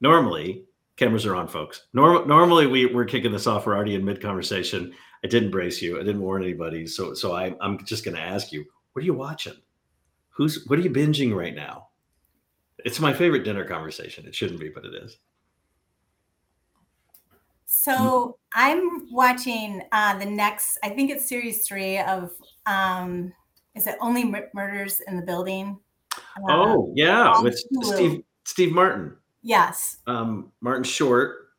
Normally, cameras are on, folks. Norm- normally, we, we're kicking this off. We're already in mid conversation. I didn't brace you. I didn't warn anybody. So, so I, I'm just going to ask you, what are you watching? Who's what are you binging right now? It's my favorite dinner conversation. It shouldn't be, but it is. So I'm watching uh, the next. I think it's series three of. Um, is it only murders in the building? Uh, Oh yeah, with Hulu. Steve Steve Martin, yes, um, Martin Short,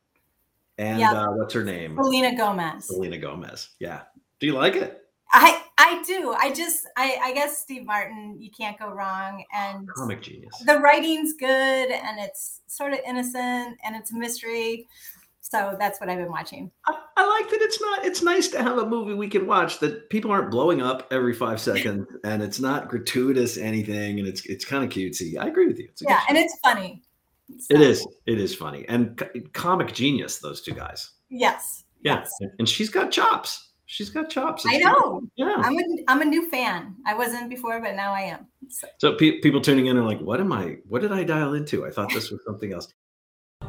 and Yeah. uh, what's her name? Selena Gomez. Selena Gomez. Yeah. Do you like it? I I do. I just I I guess Steve Martin. You can't go wrong, and Comic genius. the writing's good, and it's sort of innocent, and it's a mystery. So that's what I've been watching. I, I like that it's not. It's nice to have a movie we can watch that people aren't blowing up every five seconds, and it's not gratuitous anything, and it's it's kind of cutesy. I agree with you. Yeah, and it's funny. It So, is. It is funny and co- comic genius. Those two guys. Yes. Yeah, Yes. and she's got chops. She's got chops. I It's- know. Yeah. I'm a I'm a new fan. I wasn't before, but now I am. So, So pe- people tuning in are like, "What am I? What did I dial into? I thought this was something else."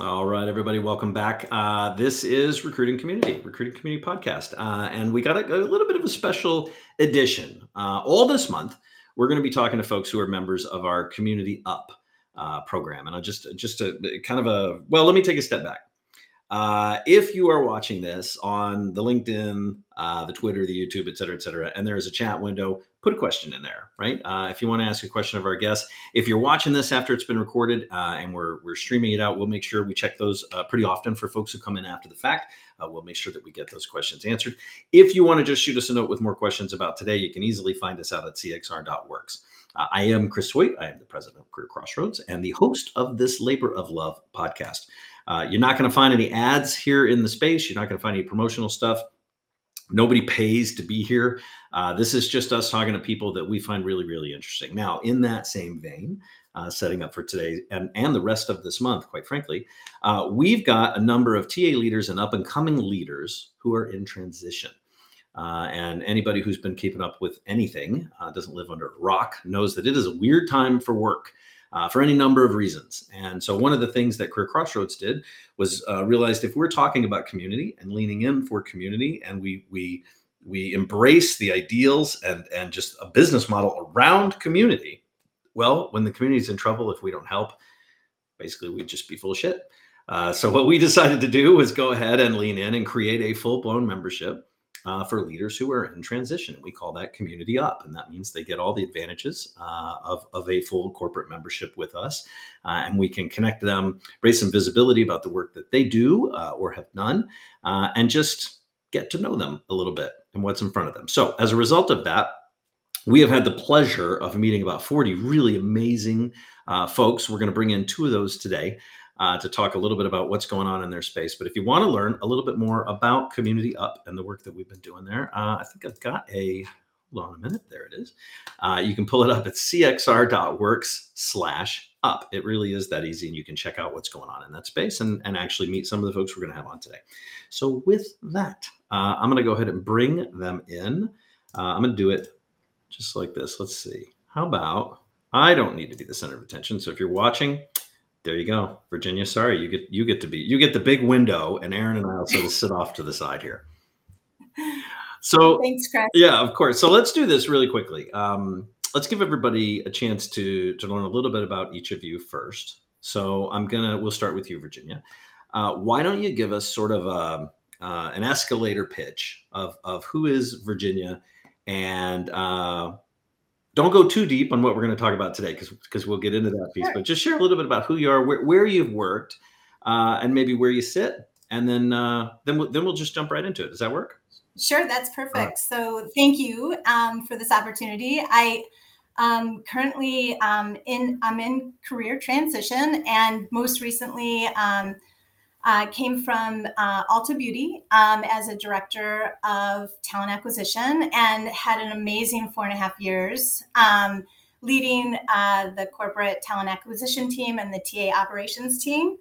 All right, everybody, welcome back. Uh, this is Recruiting Community, Recruiting Community Podcast. Uh, and we got a, a little bit of a special edition. Uh, all this month, we're going to be talking to folks who are members of our Community Up uh, program. And I just, just a kind of a, well, let me take a step back. Uh, if you are watching this on the LinkedIn, uh, the Twitter, the YouTube, et cetera, et cetera, and there is a chat window, put a question in there, right? Uh, if you want to ask a question of our guests, if you're watching this after it's been recorded uh, and we're we're streaming it out, we'll make sure we check those uh, pretty often for folks who come in after the fact. Uh, we'll make sure that we get those questions answered. If you want to just shoot us a note with more questions about today, you can easily find us out at cxr.works. Uh, I am Chris Sweet. I am the president of Career Crossroads and the host of this Labor of Love podcast. Uh, you're not going to find any ads here in the space. You're not going to find any promotional stuff. Nobody pays to be here. Uh, this is just us talking to people that we find really, really interesting. Now, in that same vein, uh, setting up for today and, and the rest of this month, quite frankly, uh, we've got a number of TA leaders and up and coming leaders who are in transition. Uh, and anybody who's been keeping up with anything, uh, doesn't live under a rock, knows that it is a weird time for work. Uh, for any number of reasons. And so, one of the things that Career Crossroads did was uh, realized if we're talking about community and leaning in for community, and we we we embrace the ideals and and just a business model around community, well, when the community is in trouble, if we don't help, basically we'd just be full of shit. Uh, so what we decided to do was go ahead and lean in and create a full blown membership uh, for leaders who are in transition. We call that community up, and that means they get all the advantages uh, of, of a full corporate membership with us, uh, and we can connect them, raise some visibility about the work that they do uh, or have done, uh, and just get to know them a little bit and what's in front of them. So, as a result of that, we have had the pleasure of meeting about 40 really amazing uh, folks. We're going to bring in two of those today uh, to talk a little bit about what's going on in their space. But if you want to learn a little bit more about Community Up and the work that we've been doing there, uh, I think I've got a, hold on a minute, there it is. Uh, you can pull it up at cxr.works slash up. It really is that easy, and you can check out what's going on in that space and, and actually meet some of the folks we're going to have on today. So with that, uh, I'm going to go ahead and bring them in. Uh, I'm going to do it just like this. Let's see. How about I don't need to be the center of attention. So if you're watching, there you go, Virginia. Sorry, you get you get to be you get the big window, and Aaron and I will sort of sit off to the side here. So thanks, Chris. yeah, of course. So let's do this really quickly. Um, let's give everybody a chance to to learn a little bit about each of you first. So I'm gonna we'll start with you, Virginia. Uh, why don't you give us sort of a, uh, an escalator pitch of of who is Virginia, and uh, don't go too deep on what we're going to talk about today because because we'll get into that piece. Sure. But just share a little bit about who you are, where, where you've worked, uh, and maybe where you sit, and then uh, then we'll, then we'll just jump right into it. Does that work? Sure, that's perfect. So thank you um, for this opportunity. I Um, currently, um, in I'm in career transition, and most recently um, uh, came from uh, Ulta Beauty um, as a director of talent acquisition, and had an amazing four and a half years um, leading uh, the corporate talent acquisition team and the TA operations team.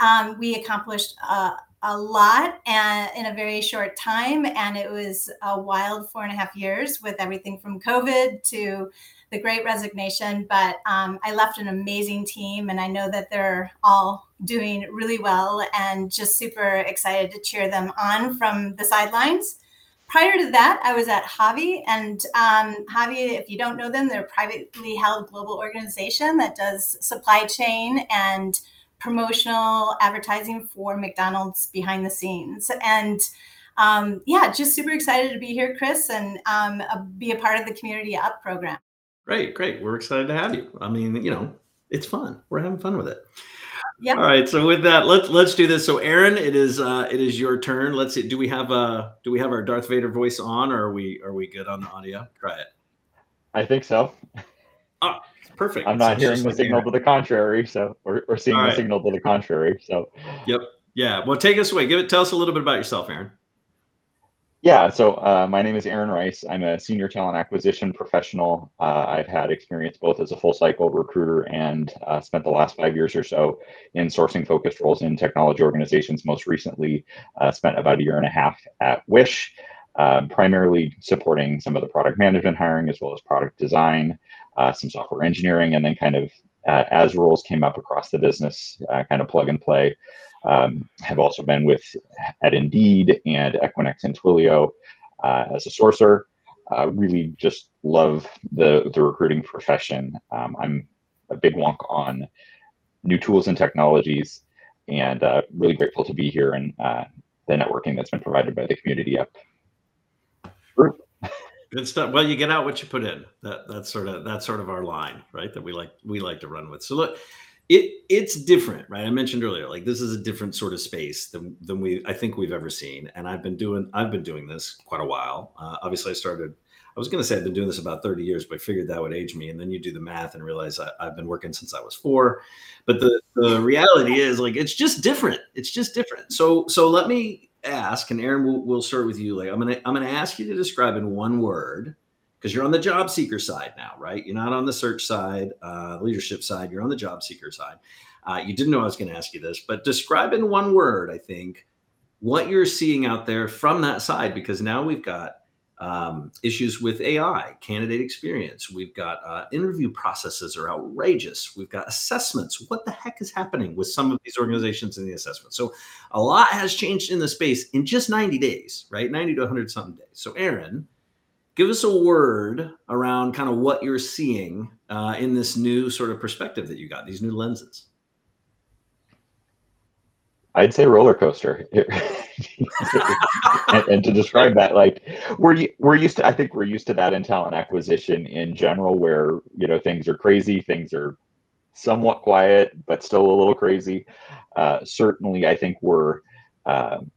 Um, we accomplished uh, a lot and in a very short time, and it was a wild four and a half years with everything from COVID to the great resignation. But um, I left an amazing team, and I know that they're all doing really well and just super excited to cheer them on from the sidelines. Prior to that, I was at HAVI, and um, HAVI, if you don't know them, they're a privately held global organization that does supply chain and promotional advertising for McDonald's behind the scenes. And um, yeah, just super excited to be here, Chris, and um, uh, be a part of the Community Up program. Great, great. We're excited to have you. I mean, you know, it's fun. We're having fun with it. Yeah. All right. So with that, let's let's do this. So Aaron, it is uh it is your turn. Let's see. Do we have uh do we have our Darth Vader voice on or are we are we good on the audio? Try it. I think so. Oh, perfect. I'm not So hearing the signal to the contrary, so we're, we're seeing All the signal to the contrary. So Yep. Yeah. Well, take us away. Give it. Tell us a little bit about yourself, Aaron. yeah, so uh, my name is Aaron Reis. I'm a senior talent acquisition professional. Uh, I've had experience both as a full cycle recruiter and uh, spent the last five years or so in sourcing focused roles in technology organizations. Most recently, uh, spent about a year and a half at Wish, um, primarily supporting some of the product management hiring as well as product design, uh, some software engineering, and then kind of uh, as roles came up across the business, uh, kind of plug and play. Um, have also been with at Indeed and Equinix and Twilio uh, as a sourcer. Really just love the the recruiting profession. Um, I'm a big wonk on new tools and technologies, and uh, really grateful to be here and the networking that's been provided by the community up. Good stuff. Well, you get out what you put in. That that's sort of that's sort of our line, right? That we like we like to run with. So look, it it's different, right? I mentioned earlier, like this is a different sort of space than than we I think we've ever seen. And I've been doing I've been doing this quite a while. Uh, obviously, I started. I was going to say I've been doing this about 30 years, but I figured that would age me. And then you do the math and realize I, I've been working since I was four. But the the reality is, like, it's just different. It's just different. So so let me ask, and Aaron, we'll, we'll start with you. Like, I'm gonna I'm gonna ask you to describe in one word because you're on the job seeker side now, right? You're not on the search side, uh, leadership side. You're on the job seeker side. Uh, you didn't know I was going to ask you this, but describe in one word, I think, what you're seeing out there from that side, because now we've got um, issues with AI, candidate experience. We've got uh, interview processes are outrageous. We've got assessments. What the heck is happening with some of these organizations in the assessment? So a lot has changed in the space in just 90 days, right? 90 to 100 something days. So, Aaron, give us a word around kind of what you're seeing uh, in this new sort of perspective that you got, these new lenses. I'd say roller coaster. and, and to describe that, like we're we're used to, I think we're used to that in talent acquisition in general, where you know things are crazy, things are somewhat quiet, but still a little crazy. Uh, certainly, I think we're. um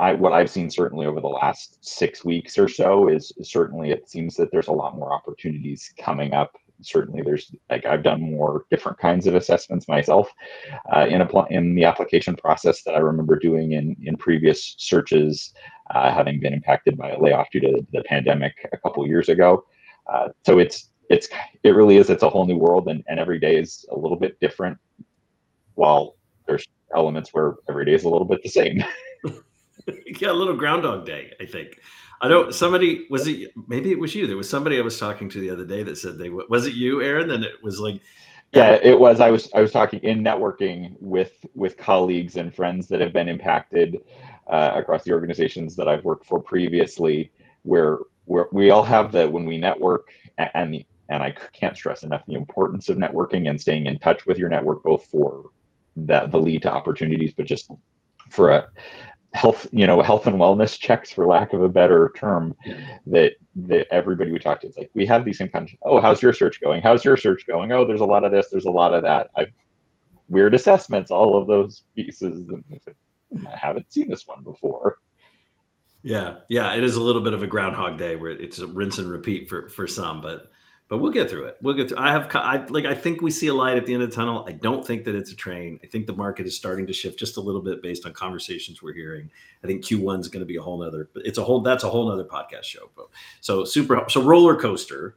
I, what I've seen certainly over the last six weeks or so is certainly it seems that there's a lot more opportunities coming up. Certainly, there's like I've done more different kinds of assessments myself uh, in in the application process that I remember doing in in previous searches, uh, having been impacted by a layoff due to the pandemic a couple years ago. Uh, so it's it's it really is it's a whole new world, and, and every day is a little bit different. While there's elements where every day is a little bit the same. yeah, a little Groundhog Day, I think. I don't. Somebody was it? Maybe it was you. There was somebody I was talking to the other day that said they was it you, Aaron? Then it was like, yeah it was i was i was talking in networking with with colleagues and friends that have been impacted uh, across the organizations that i've worked for previously where where we all have that when we network and and i can't stress enough the importance of networking and staying in touch with your network both for that the lead to opportunities but just for a health you know health and wellness checks for lack of a better term that that everybody we talk to is like we have these same kind of oh how's your search going? How's your search going? Oh there's a lot of this there's a lot of that. I've weird assessments all of those pieces and I said, "Hmm, i haven't seen this one before. Yeah, yeah, it is a little bit of a Groundhog Day where it's a rinse and repeat for for some, but but we'll get through it. We'll get through. I have, I like, I think we see a light at the end of the tunnel. I don't think that it's a train. I think the market is starting to shift just a little bit based on conversations we're hearing. I think Q1 is going to be a whole nother, it's a whole, that's a whole nother podcast show. So super, so roller coaster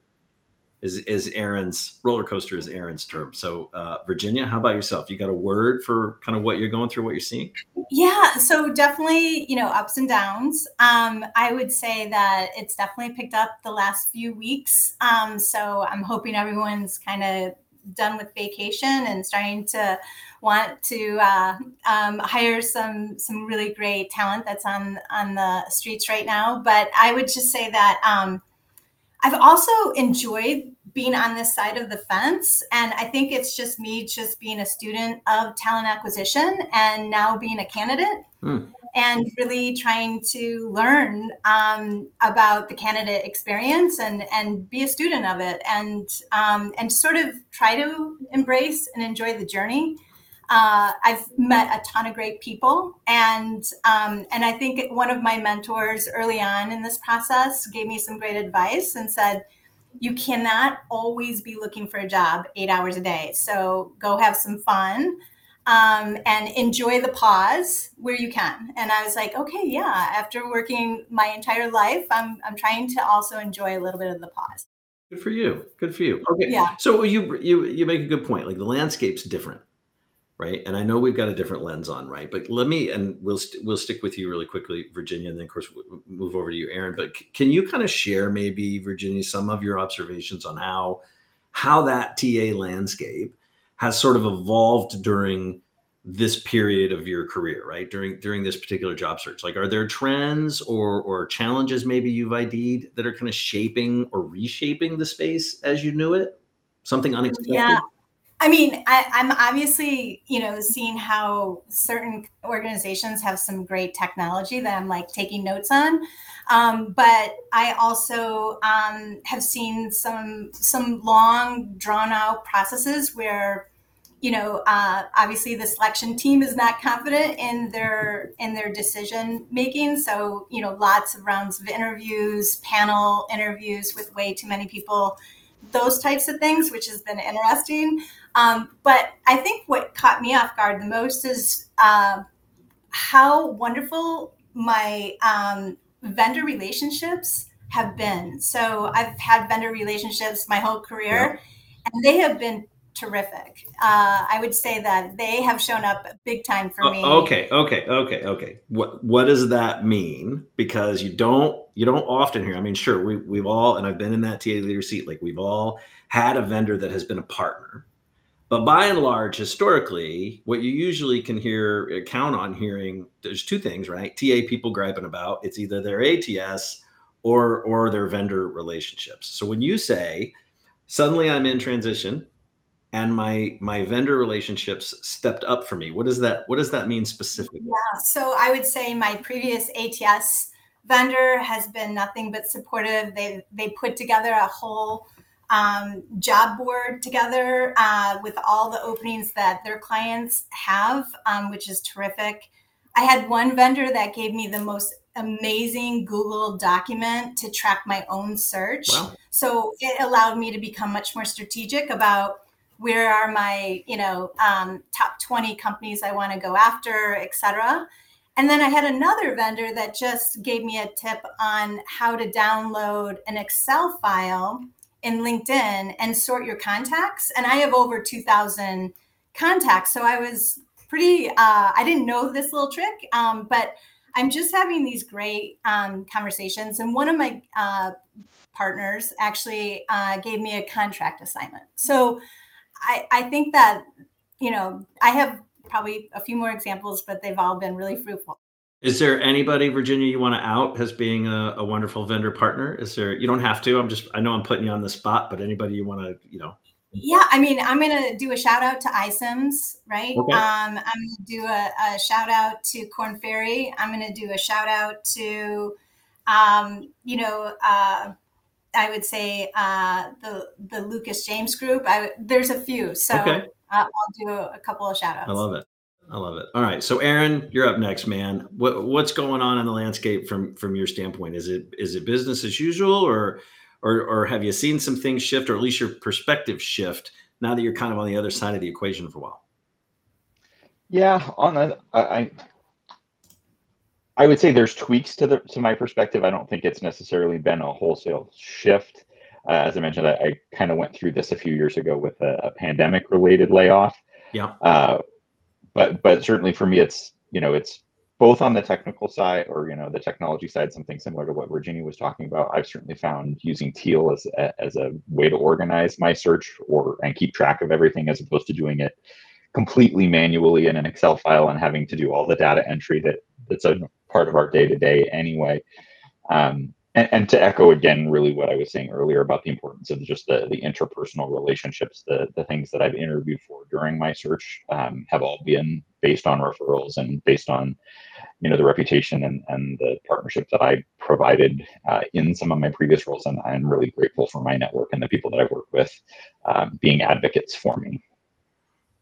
is is Aaron's roller coaster is Aaron's term. So uh, Virginia, how about yourself? You got a word for kind of what you're going through, what you're seeing? Yeah, so definitely, you know, ups and downs. Um, I would say that it's definitely picked up the last few weeks. Um, so I'm hoping everyone's kind of done with vacation and starting to want to uh, um, hire some some really great talent that's on on the streets right now. But I would just say that um, I've also enjoyed being on this side of the fence. And I think it's just me just being a student of talent acquisition and now being a candidate mm. and really trying to learn um, about the candidate experience and, and be a student of it and, um, and sort of try to embrace and enjoy the journey. Uh, I've met a ton of great people, and um, and I think one of my mentors early on in this process gave me some great advice and said, you cannot always be looking for a job eight hours a day. So go have some fun um, and enjoy the pause where you can. And I was like, okay, yeah. After working my entire life, I'm I'm trying to also enjoy a little bit of the pause. Good for you. Good for you. Okay. Yeah. So you you you make a good point. Like the landscape's different right? And I know we've got a different lens on, right? But let me, and we'll we st- we'll stick with you really quickly, Virginia, and then of course we'll move over to you, Aaron. But c- can you kind of share maybe, Virginia, some of your observations on how how that TA landscape has sort of evolved during this period of your career, right? During during this particular job search, like are there trends or or challenges maybe you've ID'd that are kind of shaping or reshaping the space as you knew it? Something unexpected. Yeah. I mean, I, am obviously, you know, seeing how certain organizations have some great technology that I'm like taking notes on. Um, but I also um, have seen some some long, drawn out processes where, you know, uh, obviously the selection team is not confident in their in their decision making. So, you know, lots of rounds of interviews, panel interviews with way too many people those types of things, which has been interesting. Um, but I think what caught me off guard the most is uh, how wonderful my um, vendor relationships have been. So I've had vendor relationships my whole career, yeah. and they have been terrific. Uh, I would say that they have shown up big time for me. Okay, okay, okay, okay. What what does that mean? Because you don't you don't often hear. I mean, sure, we we've all and I've been in that TA leader seat. Like we've all had a vendor that has been a partner. But by and large, historically, what you usually can hear uh, count on hearing there's two things, right? TA people griping about it's either their ATS or or their vendor relationships. So when you say suddenly I'm in transition and my my vendor relationships stepped up for me what does that what does that mean specifically yeah so i would say my previous ats vendor has been nothing but supportive they they put together a whole um, job board together uh, with all the openings that their clients have um, which is terrific. I had one vendor that gave me the most amazing google document to track my own search. Wow. so it allowed me to become much more strategic about where are my you know um, top 20 companies i want to go after etc and then i had another vendor that just gave me a tip on how to download an excel file in linkedin and sort your contacts and i have over 2000 contacts so i was pretty uh, i didn't know this little trick um, but i'm just having these great um, conversations and one of my uh, partners actually uh, gave me a contract assignment so I, I think that, you know, I have probably a few more examples, but they've all been really fruitful. Is there anybody, Virginia, you want to out as being a, a, wonderful vendor partner? Is there, you don't have to, I'm just, I know I'm putting you on the spot, but anybody you want to, you know? Yeah, I mean, I'm going to do a shout out to iCIMS, right? Okay. Um, I'm going to do a, a, shout out to Korn Ferry. I'm going to do a shout out to, um, you know, uh, I would say uh, the the Lucas James group. I, there's a few, so okay. uh, I'll do a, a, couple of shout outs. I love it. I love it. All right, so Aaron, you're up next, man. What what's going on in the landscape from from your standpoint? Is it is it business as usual, or or or have you seen some things shift, or at least your perspective shift now that you're kind of on the other side of the equation for a while? Yeah, on the I I would say there's tweaks to the to my perspective. I don't think it's necessarily been a wholesale shift. Uh, as I mentioned, I, I kind of went through this a few years ago with a, a pandemic related layoff. Yeah. Uh, but but certainly for me, it's you know it's both on the technical side or you know the technology side something similar to what virginia was talking about. I've certainly found using teal as a, as a way to organize my search or and keep track of everything as opposed to doing it completely manually in an excel file and having to do all the data entry that that's a part of our day to day anyway. Um, and, and, to echo again really what i was saying earlier about the importance of just the, the interpersonal relationships the, the things that i've interviewed for during my search um, have all been based on referrals and based on you know the reputation and, and the partnership that i provided uh, in some of my previous roles. And i'm really grateful for my network and the people that i've worked with um, being advocates for me.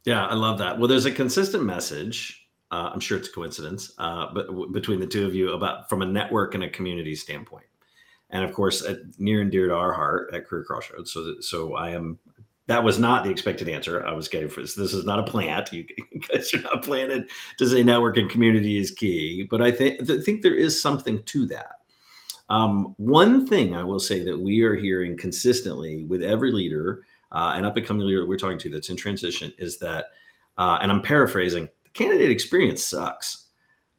Yeah i love that. Well there's a consistent message uh, i'm sure it's coincidence uh, but w- between the two of you about from a network and a community standpoint and of course near and dear to our heart at career crossroads. So so i am that was not the expected answer i was getting for this. This is not a plant. You, guys are not planted to say network and community is key but i think I think there is something to that. Um, one thing i will say that we are hearing consistently with every leader uh, and up and coming leader that we're talking to that's in transition is that uh, and i'm paraphrasing the candidate experience sucks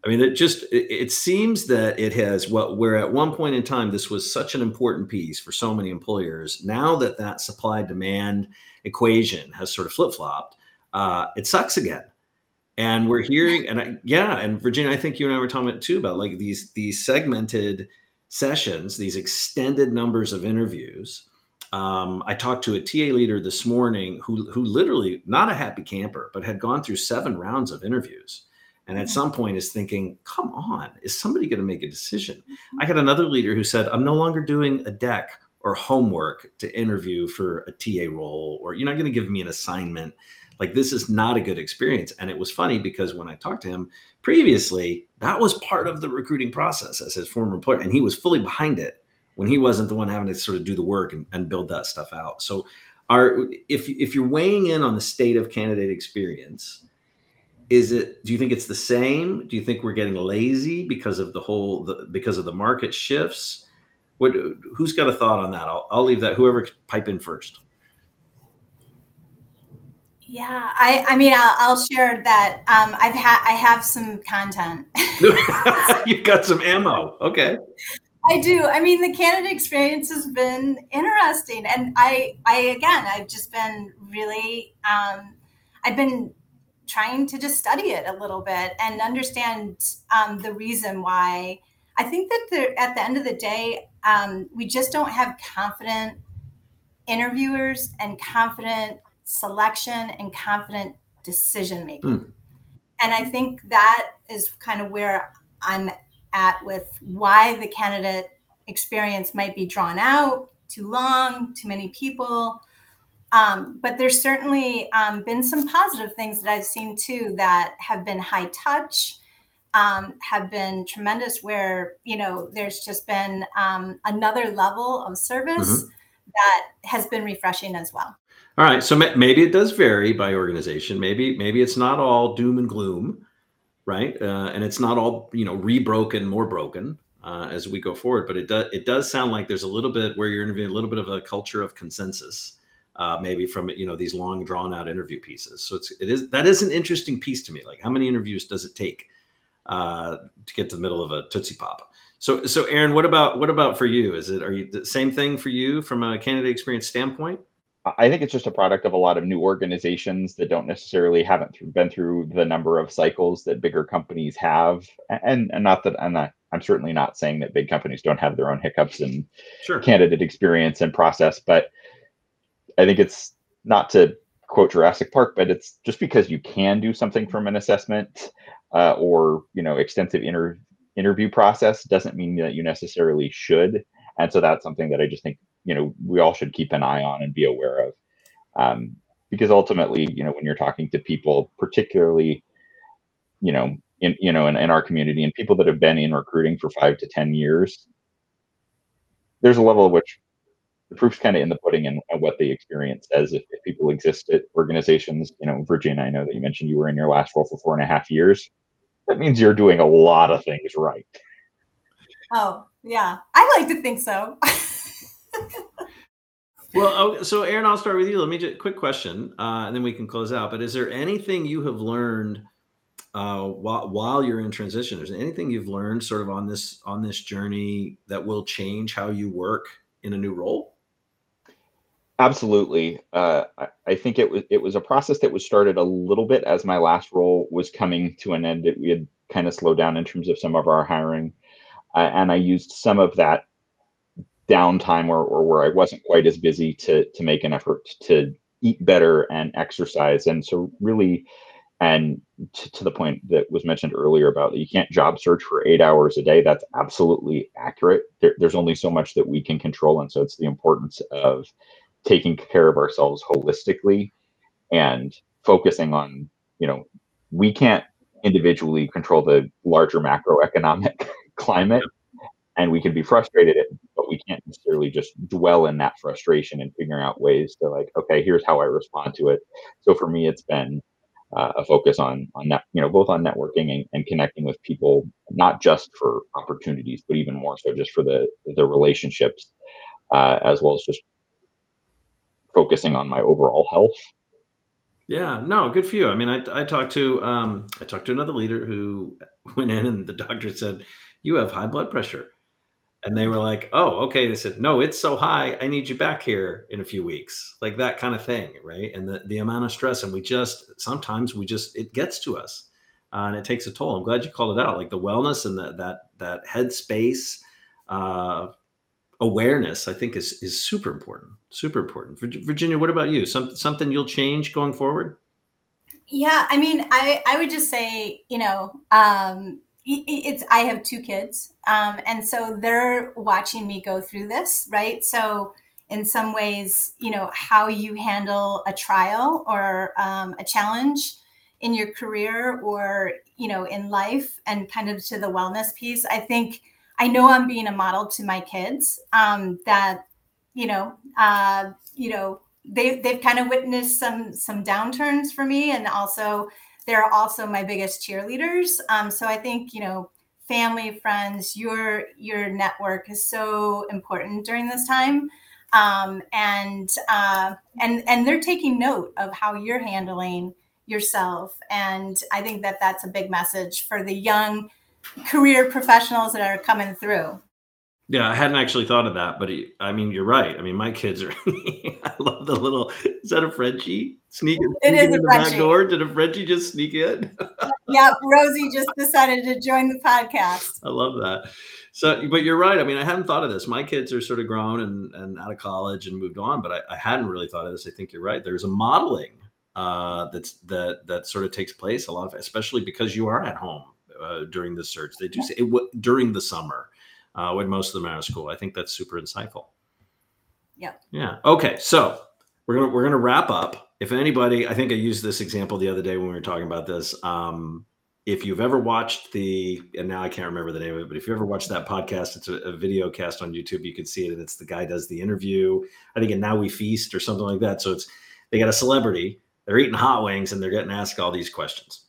I mean, it just it, seems that it has what where at one point in time this was such an important piece for so many employers. Now that that supply demand equation has sort of flip flopped, uh, it sucks again. And we're hearing, and I, yeah, and Virginia, I think you and I were talking about too about like these these segmented sessions, these extended numbers of interviews. Um, I talked to a TA leader this morning who who literally not a happy camper, but had gone through seven rounds of interviews and at some point is thinking come on is somebody going to make a decision? Mm-hmm. i had another leader who said i'm no longer doing a deck or homework to interview for a ta role or you're not going to give me an assignment. Like this is not a good experience. And it was funny because when i talked to him previously that was part of the recruiting process as his former employer and he was fully behind it when he wasn't the one having to sort of do the work and, and build that stuff out. So are if if you're weighing in on the state of candidate experience is it do you think it's the same? Do you think we're getting lazy because of the whole the, because of the market shifts? What who's got a thought on that? I'll, I'll leave that whoever pipe in first. Yeah i i mean i'll, I'll share that um, i've had i have some content. You've got some ammo okay. I do. I mean, the candidate experience has been interesting, and I, I again, I've just been really, um, I've been trying to just study it a little bit and understand um, the reason why. I think that the, at the end of the day, um, we just don't have confident interviewers and confident selection and confident decision making. Mm. And I think that is kind of where I'm at with why the candidate experience might be drawn out too long, too many people. Um, but there's certainly um, been some positive things that I've seen too that have been high touch, um, have been tremendous. Where you know there's just been um, another level of service mm-hmm. that has been refreshing as well. All right, so maybe it does vary by organization. Maybe maybe it's not all doom and gloom, right? Uh, and it's not all you know rebroken, more broken. Uh, as we go forward, but it does it does sound like there's a little bit where you're interviewing a little bit of a culture of consensus uh, maybe from you know these long drawn out interview pieces. So it's it is that is an interesting piece to me. Like how many interviews does it take uh, to get to the middle of a tootsie pop? So so Aaron, what about what about for you? Is it are you the same thing for you from a candidate experience standpoint? I think it's just a product of a lot of new organizations that don't necessarily haven't been through the number of cycles that bigger companies have, and and not that I'm not I'm certainly not saying that big companies don't have their own hiccups and sure. candidate experience and process, but I think it's not to quote Jurassic Park, but it's just because you can do something from an assessment uh, or you know extensive inter- interview process doesn't mean that you necessarily should. And so that's something that I just think you know we all should keep an eye on and be aware of, um, because ultimately you know when you're talking to people, particularly you know in you know in, in our community and people that have been in recruiting for five to ten years, there's a level of which the proof's kind of in the pudding and, and what the experience says. If, if, people exist at organizations, you know, Virginia, I know that you mentioned you were in your last role for four and a half years. That means you're doing a lot of things right. Oh, yeah. I like to think so. well, so Aaron, I'll start with you. Let me just quick question, uh, and then we can close out. But is there anything you have learned uh, while while you're in transition? Is there anything you've learned sort of on this on this journey that will change how you work in a new role? Absolutely. Uh, I, I, think it was it was a process that was started a little bit as my last role was coming to an end. It, we had kind of slowed down in terms of some of our hiring, uh, and I used some of that downtime or, or where I wasn't quite as busy to to make an effort to eat better and exercise. And so really, and to, to the point that was mentioned earlier about you can't job search for eight hours a day. That's absolutely accurate. There, there's only so much that we can control, and so it's the importance of taking care of ourselves holistically and focusing on you know we can't individually control the larger macroeconomic climate and we can be frustrated at, but we can't necessarily just dwell in that frustration and figuring out ways to like okay here's how i respond to it. So for me it's been uh, a focus on on that you know both on networking and, and connecting with people not just for opportunities but even more so just for the the relationships uh, as well as just focusing on my overall health. Yeah, no, good for you. I mean, I, I talked to um, I talked to another leader who went in and the doctor said, "You have high blood pressure," and they were like, "Oh, okay." They said, "No, it's so high. I need you back here in a few weeks," like that kind of thing, right? And the the amount of stress, and we just sometimes we just it gets to us, uh, and it takes a toll. I'm glad you called it out, like the wellness and that that that headspace. Uh, awareness, I think, is is super important. Super important. Virginia, what about you? Some, something you'll change going forward? Yeah, I mean, I I would just say, you know, um, it's I have two kids, um, and so they're watching me go through this, right? So in some ways, you know, how you handle a trial or um, a challenge in your career or you know in life, and kind of to the wellness piece, I think I know I'm being a model to my kids um, that, you know, uh, you know, they they've kind of witnessed some some downturns for me, and also they're also my biggest cheerleaders. Um, so I think you know, family, friends, your your network is so important during this time, um, and uh, and and they're taking note of how you're handling yourself, and I think that that's a big message for the young career professionals that are coming through. Yeah, I hadn't actually thought of that, but he, I mean, you're right. I mean, my kids are. I love the little. Is that a Frenchie sneaking? It is a the Frenchie. back door? Did a Frenchie just sneak in? yeah, Rosie just decided to join the podcast. I love that. So, but you're right. I mean, I hadn't thought of this. My kids are sort of grown and, and out of college and moved on, but I, I hadn't really thought of this. I think you're right. There's a modeling uh, that's that that sort of takes place a lot of, especially because you are at home uh, during the search. They do say it w- during the summer uh, when most of them are out of school. I think that's super insightful. Yeah. Yeah. Okay. So we're gonna we're gonna wrap up. If anybody, I think I used this example the other day when we were talking about this. Um, if you've ever watched the, and now I can't remember the name of it, but if you ever watched that podcast, it's a, a video cast on YouTube. You can see it, and it's the guy does the interview. I think, and now we feast or something like that. So it's they got a celebrity, they're eating hot wings, and they're getting asked all these questions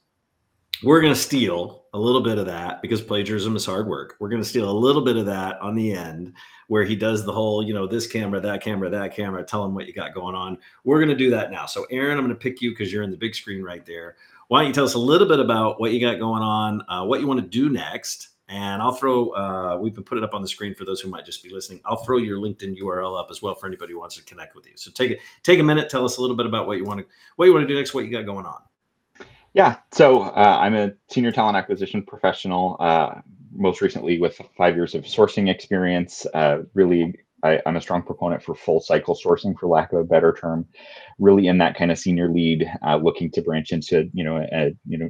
we're going to steal a little bit of that because plagiarism is hard work. We're going to steal a little bit of that on the end where he does the whole, you know, this camera, that camera, that camera, tell him what you got going on. We're going to do that now. So, Aaron, I'm going to pick you because you're in the big screen right there. Why don't you tell us a little bit about what you got going on, uh, what you want to do next? And I'll throw, uh, we've been putting it up on the screen for those who might just be listening. I'll throw your LinkedIn URL up as well for anybody who wants to connect with you. So take it, take a minute, tell us a little bit about what you want to, what you want to do next, what you got going on. Yeah, so uh, I'm a senior talent acquisition professional, uh, most recently with five years of sourcing experience. Uh, really, I, am a strong proponent for full cycle sourcing, for lack of a better term. Really, in that kind of senior lead, uh, looking to branch into you know a you know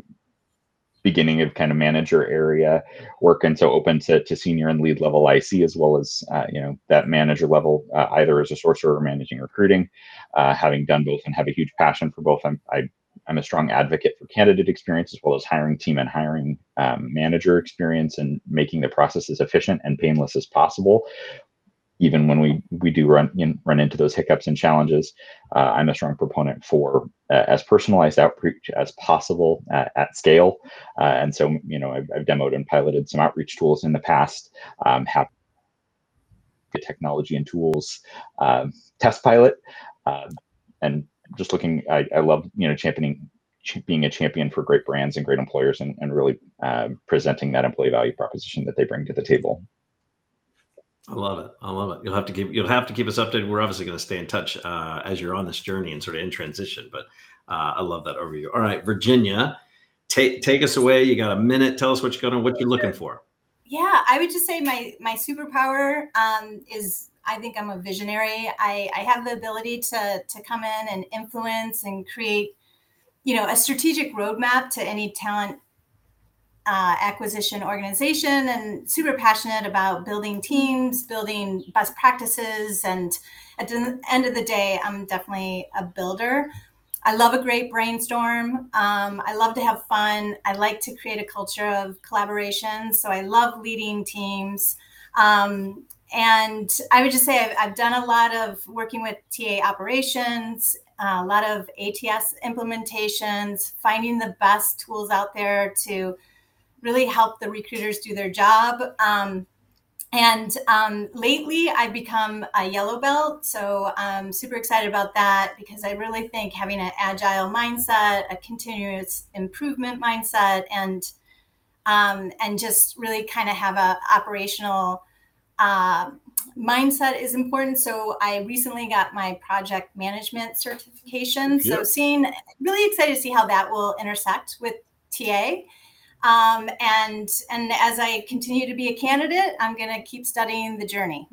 beginning of kind of manager area work, and so open to, to senior and lead level IC as well as uh, you know that manager level, uh, either as a sourcer or managing recruiting. having done both and have a huge passion for both, I'm, I I'm a strong advocate for candidate experience as well as hiring team and hiring um, manager experience and making the process as efficient and painless as possible. even when we we do run in, run into those hiccups and challenges, uh, I'm a strong proponent for uh, as personalized outreach as possible at, at scale. Uh, and so, you know, I've, I've, demoed and piloted some outreach tools in the past. Um, have the technology and tools um, test pilot, um, and just looking. I, I love you know championing being a champion for great brands and great employers and, and really uh, presenting that employee value proposition that they bring to the table. I love it. I love it. You'll have to keep you'll have to keep us updated. We're obviously going to stay in touch uh, as you're on this journey and sort of in transition. But uh, I love that overview. All right, Virginia, take take us away. You got a minute. Tell us what you're going to what you're looking for. Yeah, I would just say my my superpower um, is I think I'm a visionary. I, I have the ability to to come in and influence and create, you know, a strategic roadmap to any talent uh, acquisition organization and super passionate about building teams, building best practices. And at the end of the day, I'm definitely a builder. I love a great brainstorm. Um, I love to have fun. I like to create a culture of collaboration. So I love leading teams. Um, and I would just say I've, I've, done a lot of working with TA operations, uh, a lot of ATS implementations, finding the best tools out there to really help the recruiters do their job. Um, and um, lately, I've become a yellow belt. So I'm super excited about that because I really think having an agile mindset, a continuous improvement mindset, and um, and just really kind of have a operational uh, mindset is important. So I recently got my project management certification. So seeing really excited to see how that will intersect with TA. Um, and and as I continue to be a candidate, I'm going to keep studying the journey.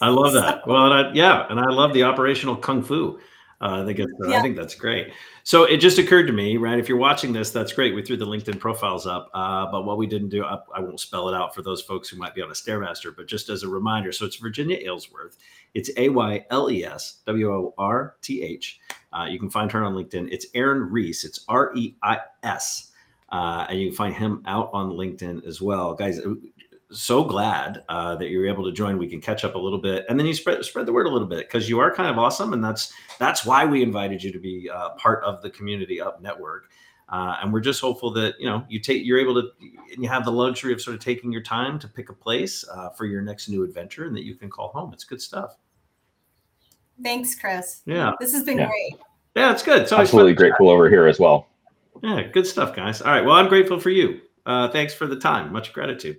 I love that. so, well, I, yeah, and I love the operational kung fu. Uh, I think it's, yeah. I think that's great. So it just occurred to me, right? If you're watching this, that's great. We threw the LinkedIn profiles up, uh, but what we didn't do, I, I, won't spell it out for those folks who might be on a stairmaster, but just as a reminder, so it's Virginia Aylesworth. It's A Y L E S W O R T H. Uh, you can find her on LinkedIn. It's Aaron Reis. It's R E I S. Uh, and you can find him out on LinkedIn as well, guys. So glad uh, that you're able to join. We can catch up a little bit, and then you spread spread the word a little bit because you are kind of awesome, and that's that's why we invited you to be uh, part of the Community Up Network. Uh, and we're just hopeful that you know you take you're able to and you have the luxury of sort of taking your time to pick a place uh, for your next new adventure, and that you can call home. It's good stuff. Thanks, Chris. Yeah, this has been yeah. great. Yeah, it's good. It's absolutely grateful over here as well. Yeah, good stuff, guys. All right. Well, I'm grateful for you. Uh, thanks for the time. Much gratitude.